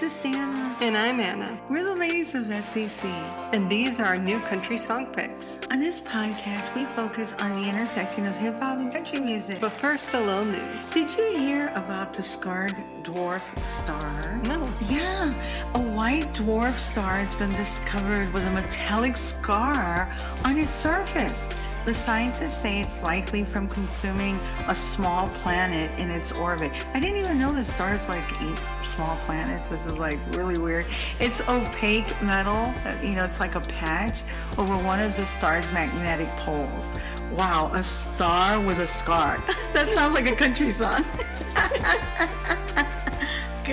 This is Santa. And I'm Anna. We're the ladies of SCC. And these are our new country song picks. On this podcast, we focus on the intersection of hip hop and country music. But first, a little news. Did you hear about the scarred dwarf star? No. Yeah. A white dwarf star has been discovered with a metallic scar on its surface. The scientists say it's likely from consuming a small planet in its orbit. I didn't even know that stars like eat small planets. This is like really weird. It's opaque metal, you know, it's like a patch over one of the star's magnetic poles. Wow, a star with a scar. that sounds like a country song.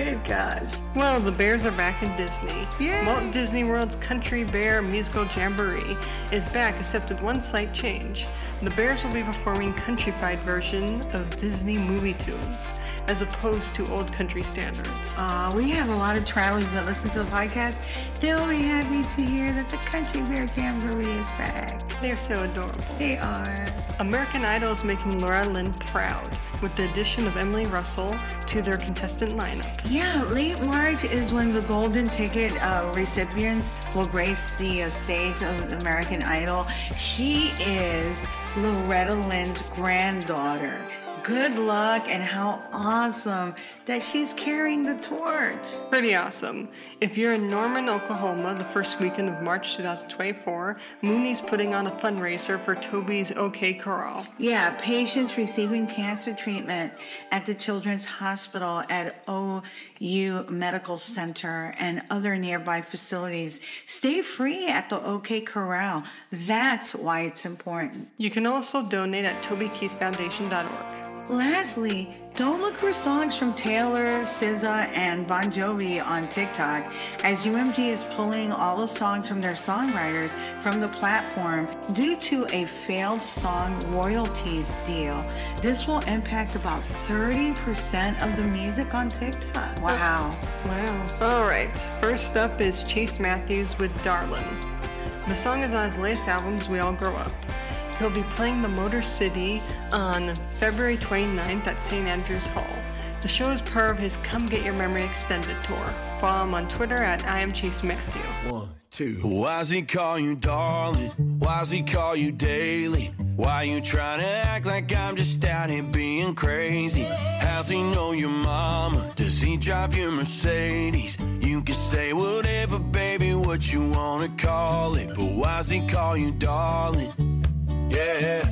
Good gosh. Well, the Bears are back in Disney. Yay. Walt Disney World's Country Bear Musical Jamboree is back, except with one slight change. The Bears will be performing countrified version of Disney movie tunes, as opposed to old country standards. Uh, we have a lot of travelers that listen to the podcast. They'll be happy to hear that the Country Bear Jamboree is back. They're so adorable. They are. American Idol is making Loretta Lynn proud with the addition of Emily Russell to their contestant lineup. Yeah, late March is when the golden ticket uh, recipients will grace the uh, stage of American Idol. She is Loretta Lynn's granddaughter. Good luck and how awesome that she's carrying the torch. Pretty awesome. If you're in Norman, Oklahoma, the first weekend of March 2024, Mooney's putting on a fundraiser for Toby's OK Corral. Yeah, patients receiving cancer treatment at the Children's Hospital at OU Medical Center and other nearby facilities stay free at the OK Corral. That's why it's important. You can also donate at TobyKeithFoundation.org. Lastly, don't look for songs from Taylor, SZA, and Bon Jovi on TikTok, as UMG is pulling all the songs from their songwriters from the platform due to a failed song royalties deal. This will impact about 30% of the music on TikTok. Wow. Wow. All right. First up is Chase Matthews with Darlin'. The song is on his latest albums, We All Grow Up. He'll be playing the Motor City on February 29th at St. Andrews Hall. The show is part of his Come Get Your Memory Extended tour. Follow him on Twitter at I am Chase Matthew. One, two. Why's he call you darling? Why's he call you daily? Why you trying to act like I'm just out here being crazy? How's he know your mama? Does he drive your Mercedes? You can say whatever, baby, what you wanna call it. But why's he call you darling? Yeah.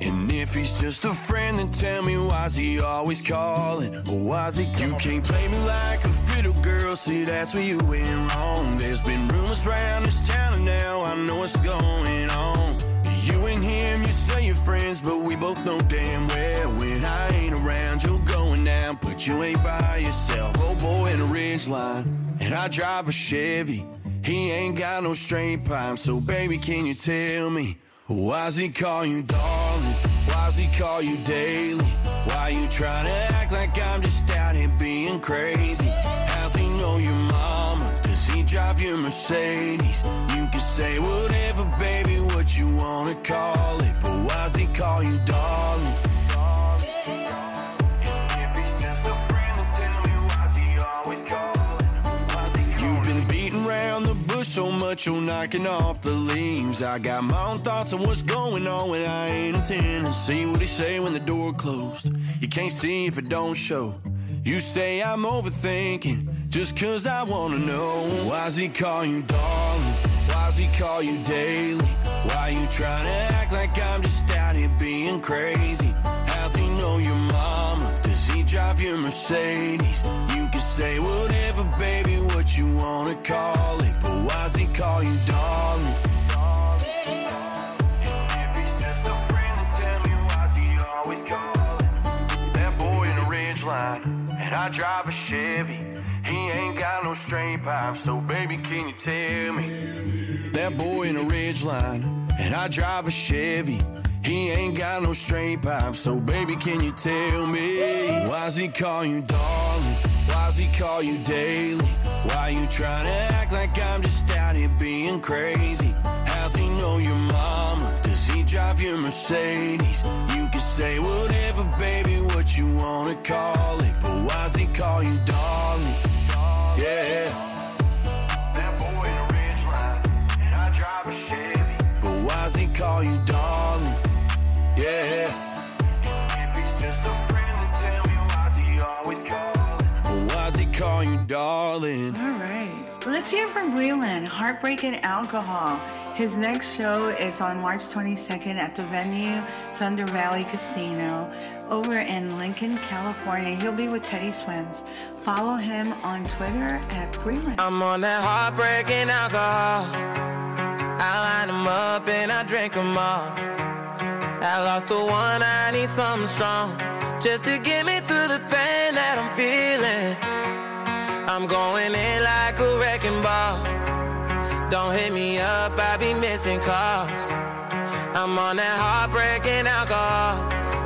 And if he's just a friend, then tell me why's he always calling? Why's he? You can't play me like a fiddle girl, see that's where you went wrong. There's been rumors around this town, and now I know what's going on. You and him, you say you're friends, but we both know damn well when I ain't around, you're going down, but you ain't by yourself. Oh boy, in a ridge line, and I drive a Chevy. He ain't got no straight pipe, so baby, can you tell me? Why's he call you darling? Why's he call you daily? Why you trying to act like I'm just out here being crazy? How's he know your mama? Does he drive your Mercedes? You can say whatever, baby, what you wanna call it. But why's he call you darling? So much you're knocking off the leaves. I got my own thoughts on what's going on when I ain't intending. See what he say when the door closed. You can't see if it don't show. You say I'm overthinking just cause I wanna know. Why's he call you darling? Why's he call you daily? Why you trying to act like I'm just out here being crazy? He know your mama? Does he drive your Mercedes? You can say whatever, baby, what you wanna call it. But why's he call you darling? Tell me why do always call? That boy in the ridge and I drive a Chevy. He ain't got no straight pipe, so baby, can you tell me? That boy in a ridge line, and I drive a Chevy. He ain't got no straight pipe, so baby, can you tell me? Why's he call you darling? Why's he call you daily? Why you trying to act like I'm just out here being crazy? How's he know your mama? Does he drive your Mercedes? You can say whatever, baby, what you wanna call it. But why's he call you darling? Yeah. But why's he call you darling? Yeah. Why's he call you darling? All right. Let's hear from Breland, Heartbreak and Alcohol. His next show is on March 22nd at the venue Thunder Valley Casino over in Lincoln, California. He'll be with Teddy Swims. Follow him on Twitter at Breland. I'm on that heartbreak and alcohol. I line them up and I drink them all. I lost the one, I need something strong. Just to get me through the pain that I'm feeling. I'm going in like a wrecking ball. Don't hit me up, I be missing calls. I'm on that heartbreak and alcohol.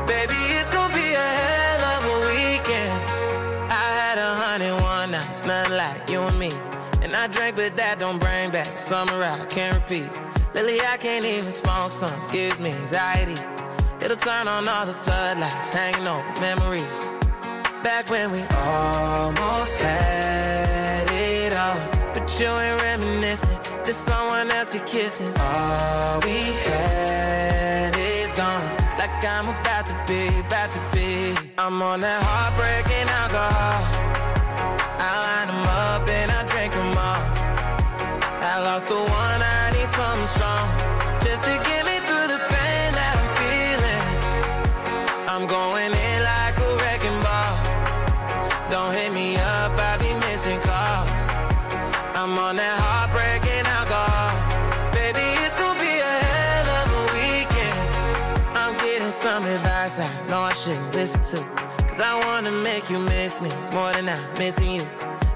Baby, it's gonna be a hell of a weekend. I had a hundred one nights, nothing like you and me. And I drank, but that don't bring back summer I can't repeat. Lately, I can't even smoke some, gives me anxiety. It'll turn on all the floodlights, hanging over memories. Back when we almost had it all. But you ain't reminiscing, there's someone else you're kissing. All we had is gone, like I'm about to be, about to be. I'm on that heartbreaking alcohol. Listen to. Cause I wanna make you miss me more than I'm missing you.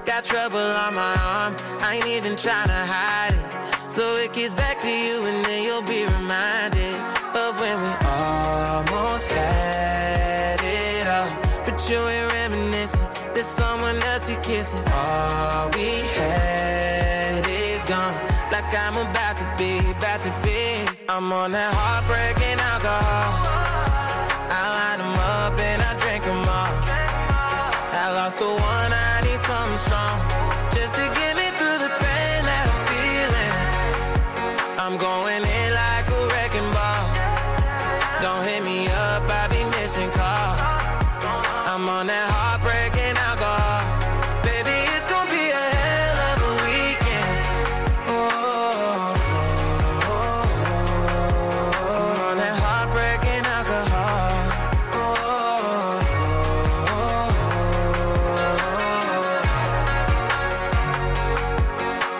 Got trouble on my arm, I ain't even tryna hide it. So it gets back to you and then you'll be reminded of when we almost had it all. But you ain't reminiscing, there's someone else you're kissing. All we had is gone, like I'm about to be, about to be. I'm on that heartbreaking alcohol. I'm on that heartbreaking alcohol. Baby, it's gonna be a hell of a weekend. Oh, oh, oh, I'm on that heartbreaking alcohol.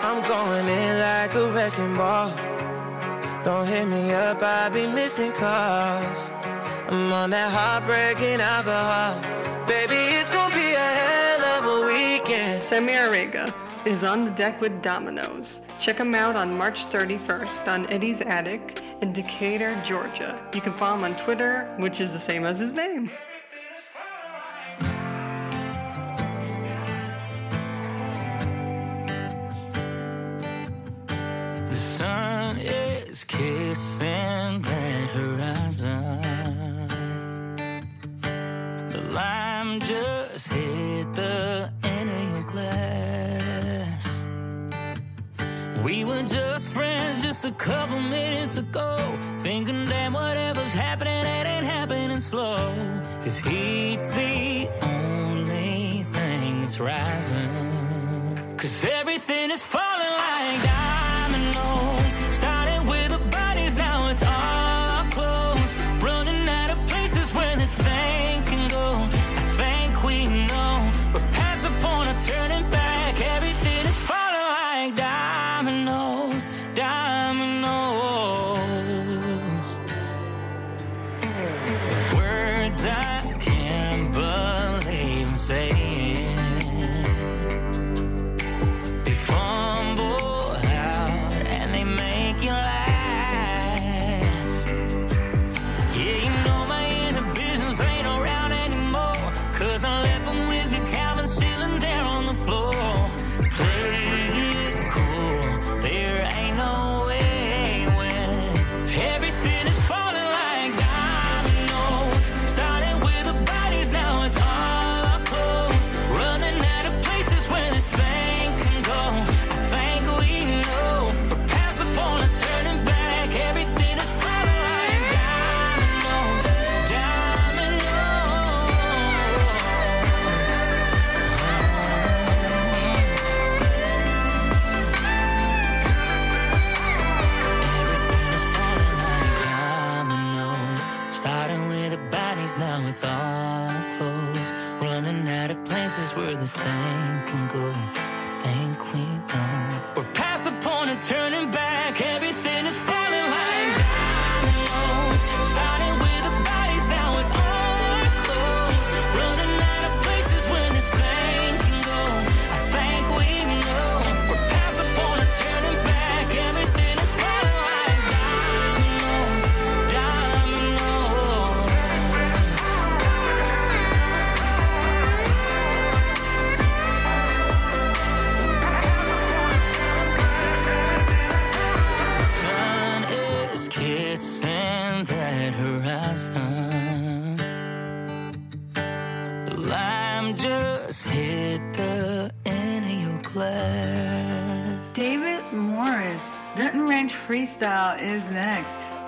I'm going in like a wrecking ball. Don't hit me up, I be missing calls. I'm on that heartbreaking alcohol. Weekend. Samir is on the deck with Dominoes. Check him out on March 31st on Eddie's Attic in Decatur, Georgia. You can follow him on Twitter, which is the same as his name. The sun is kissing minutes ago. Thinking that whatever's happening, it ain't happening slow. Cause heat's the only thing that's rising. Cause everything is falling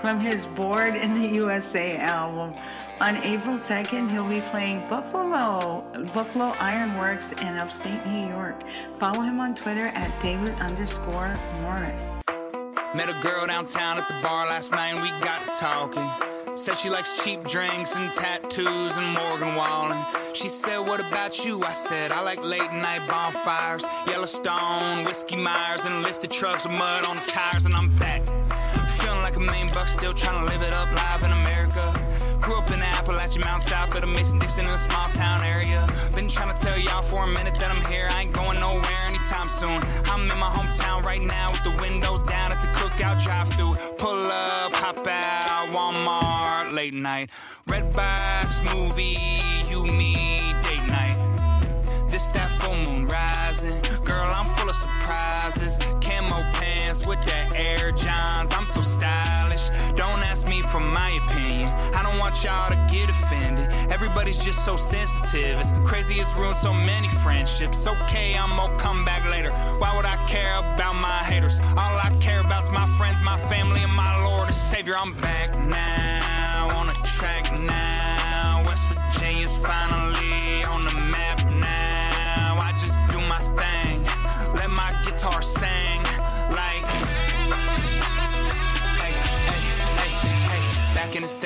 from his Board in the USA album. On April 2nd, he'll be playing Buffalo, Buffalo Ironworks in upstate New York. Follow him on Twitter at David underscore Morris. Met a girl downtown at the bar last night and we got talking. Said she likes cheap drinks and tattoos and Morgan Wallen. She said, What about you? I said, I like late night bonfires, Yellowstone, Whiskey Myers, and lifted trucks with mud on the tires, and I'm back. Like a million bucks, still trying to live it up live in America. Grew up in the Appalachian Mountain South of the Mason Dixon in a small town area. Been trying to tell y'all for a minute that I'm here. I ain't going nowhere anytime soon. I'm in my hometown right now with the windows down at the cookout drive through. Pull up, hop out, Walmart, late night. Red box movie, you me, date night. This that full moon rising. Girl, I'm full of surprises. Camo pants with that for my opinion. I don't want y'all to get offended. Everybody's just so sensitive. It's crazy, it's ruined so many friendships. Okay, I'm gonna come back later. Why would I care about my haters? All I care about's my friends, my family, and my Lord and Savior. I'm back now on the track now. West Virginia's finally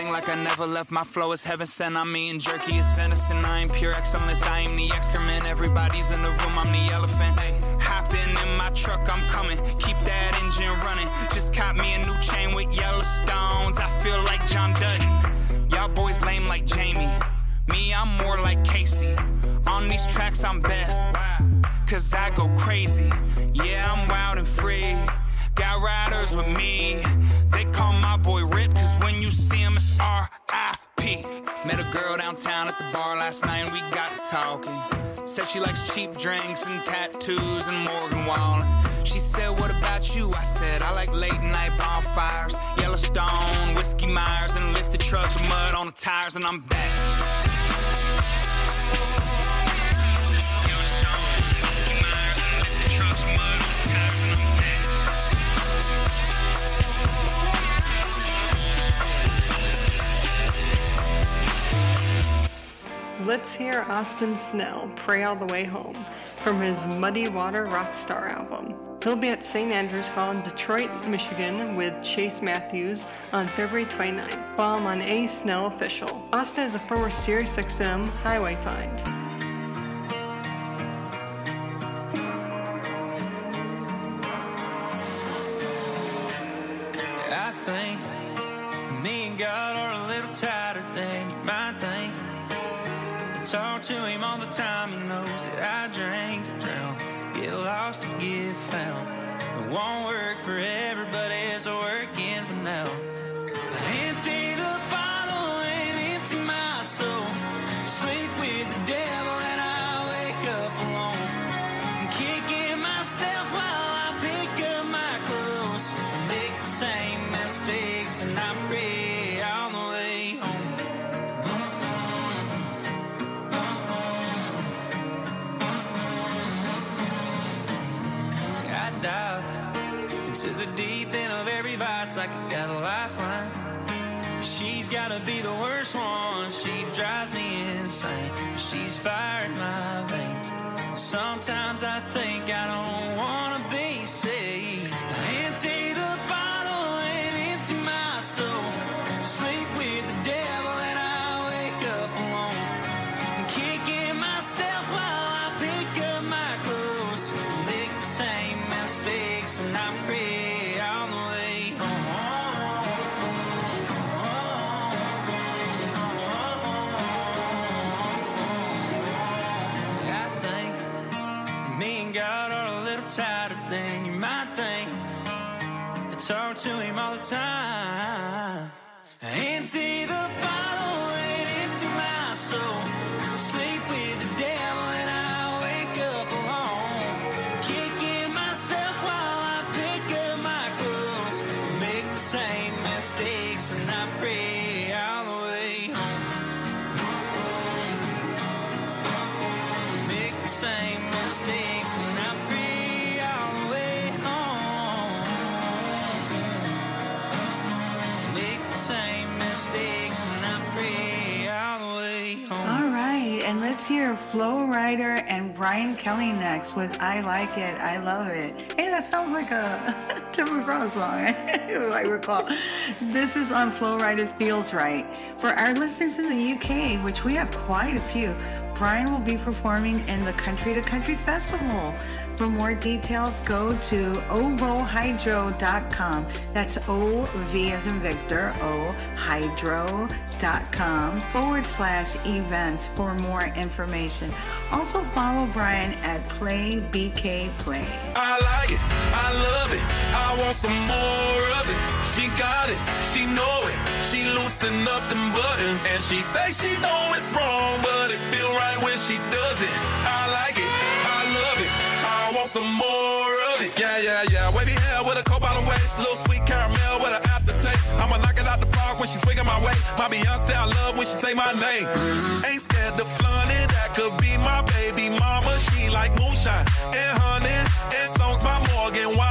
like I never left. My flow is heaven sent. I'm eating jerky is venison. I am pure excellence. I am the excrement. Everybody's in the room. I'm the elephant. Hey, hopping in my truck. I'm coming. Keep that engine running. Just caught me a new chain with Yellowstones. I feel like John Dutton. Y'all boys lame like Jamie. Me, I'm more like Kayce. On these tracks, I'm Beth. Cause I go crazy. Yeah, I'm wild and free. Got riders with me. They call my boy Rip, cause when you see him, it's R.I.P. Met a girl downtown at the bar last night and we got to talking. Said she likes cheap drinks and tattoos and Morgan Wallen. She said, What about you? I said, I like late night bonfires, Yellowstone, Whiskey Myers, and lifted trucks with mud on the tires, and I'm back. Let's hear Austin Snell pray all the way home from his Muddy Water Rockstar album. He'll be at St. Andrews Hall in Detroit, Michigan with Chase Matthews on February 29th, while I'm on A Snell Official. Austin is a former SiriusXM highway find. Lost to get found. It won't work for but She's fired my veins. Sometimes I to him all the time. Let's hear Flo Rida and Brian Kelley next with I Like It, I Love It. Hey, that sounds like a Tim McGraw song, I recall. This is on Flo Rida Feels Right. For our listeners in the UK, which we have quite a few, Brian will be performing in the Country to Country Festival. For more details, go to ovohydro.com. That's O V as in Victor, O hydro.com forward slash events for more information. Also follow Brian at Play BK Play. I like it, I love it, I want some more of it. She got it, she know it, she loosen up them buttons, and she say she know it's wrong, but it feel right when she does it. Some more of it. Yeah, yeah, yeah. Wavy hair with a coat bottom waist, little sweet caramel with an aftertaste. I'ma knock it out the park when she swinging my way. My Beyonce, I love when she say my name. Ain't scared to flaunt it, that could be my baby mama. She like moonshine and honey, and songs by Morgan Wallen.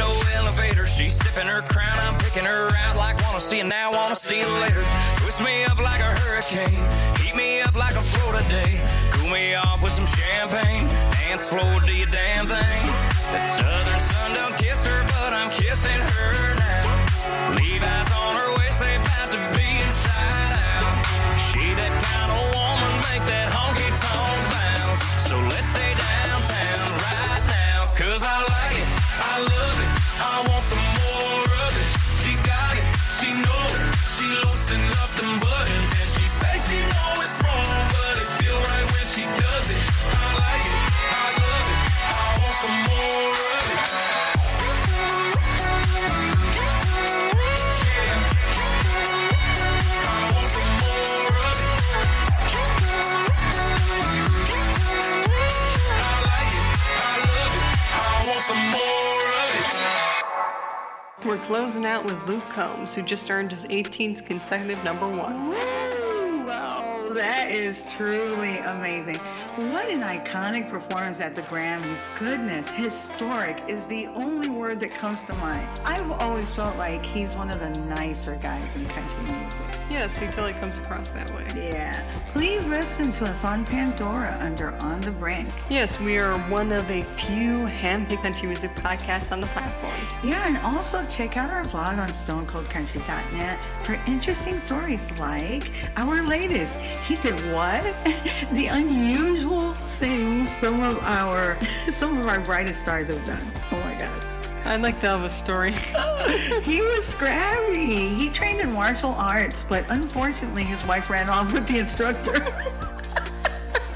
No elevator. She's sipping her crown, I'm picking her out like wanna see you now, wanna see you later. Twist me up like a hurricane, heat me up like a Florida day. Cool me off with some champagne, dance floor, do your damn thing. That southern sun done kissed her, but I'm kissing her now. Levi's on her waist, they about to be I want some closing out with Luke Combs, who just earned his 18th consecutive number one. That is truly amazing. What an iconic performance at the Grammys. Goodness, historic is the only word that comes to mind. I've always felt like he's one of the nicer guys in country music. Yes, he totally comes across that way. Yeah. Please listen to us on Pandora under On the Brink. Yes, we are one of a few handpicked country music podcasts on the platform. Yeah, and also check out our blog on stonecoldcountry.net for interesting stories like our latest. He did what? the unusual things some of our some of our brightest stars have done. Oh my gosh. I'd like to have a story. he was scrappy. He trained in martial arts, but unfortunately his wife ran off with the instructor.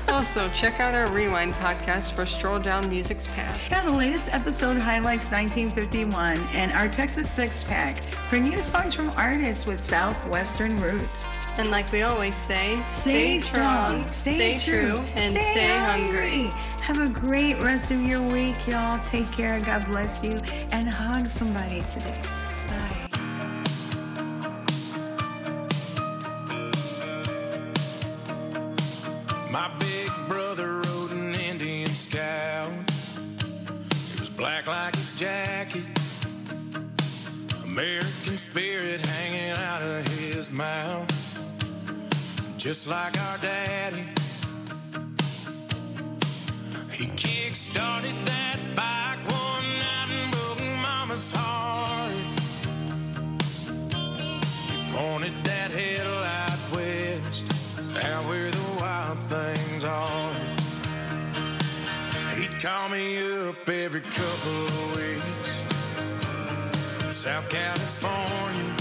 also, check out our Rewind podcast for Stroll Down Music's Path. Yeah, the latest episode highlights 1951 and our Texas Six Pack for new songs from artists with Southwestern roots. And like we always say, stay, stay strong, stay, stay true, true, and stay, stay hungry. hungry. Have a great rest of your week, y'all. Take care. God bless you. And hug somebody today. Bye. My big brother rode an Indian scout. It was black like his jacket. American spirit hanging out of his mouth just like our daddy. He kick started that bike one night and broke mama's heart. He pointed that headlight west, out where the wild things are. He'd call me up every couple of weeks from South California.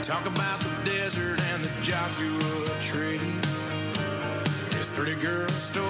Talk about the desert Joshua Tree. This pretty girl stole.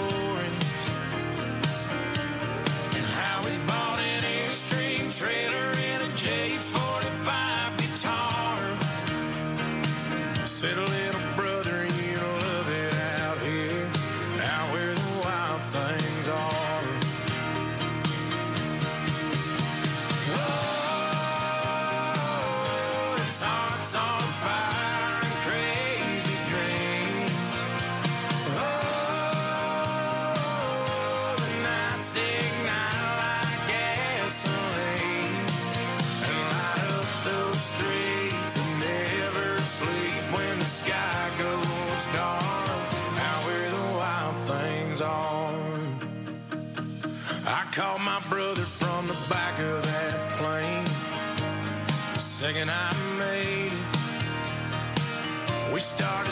on. I called my brother from the back of that plane. The second I made it, we started.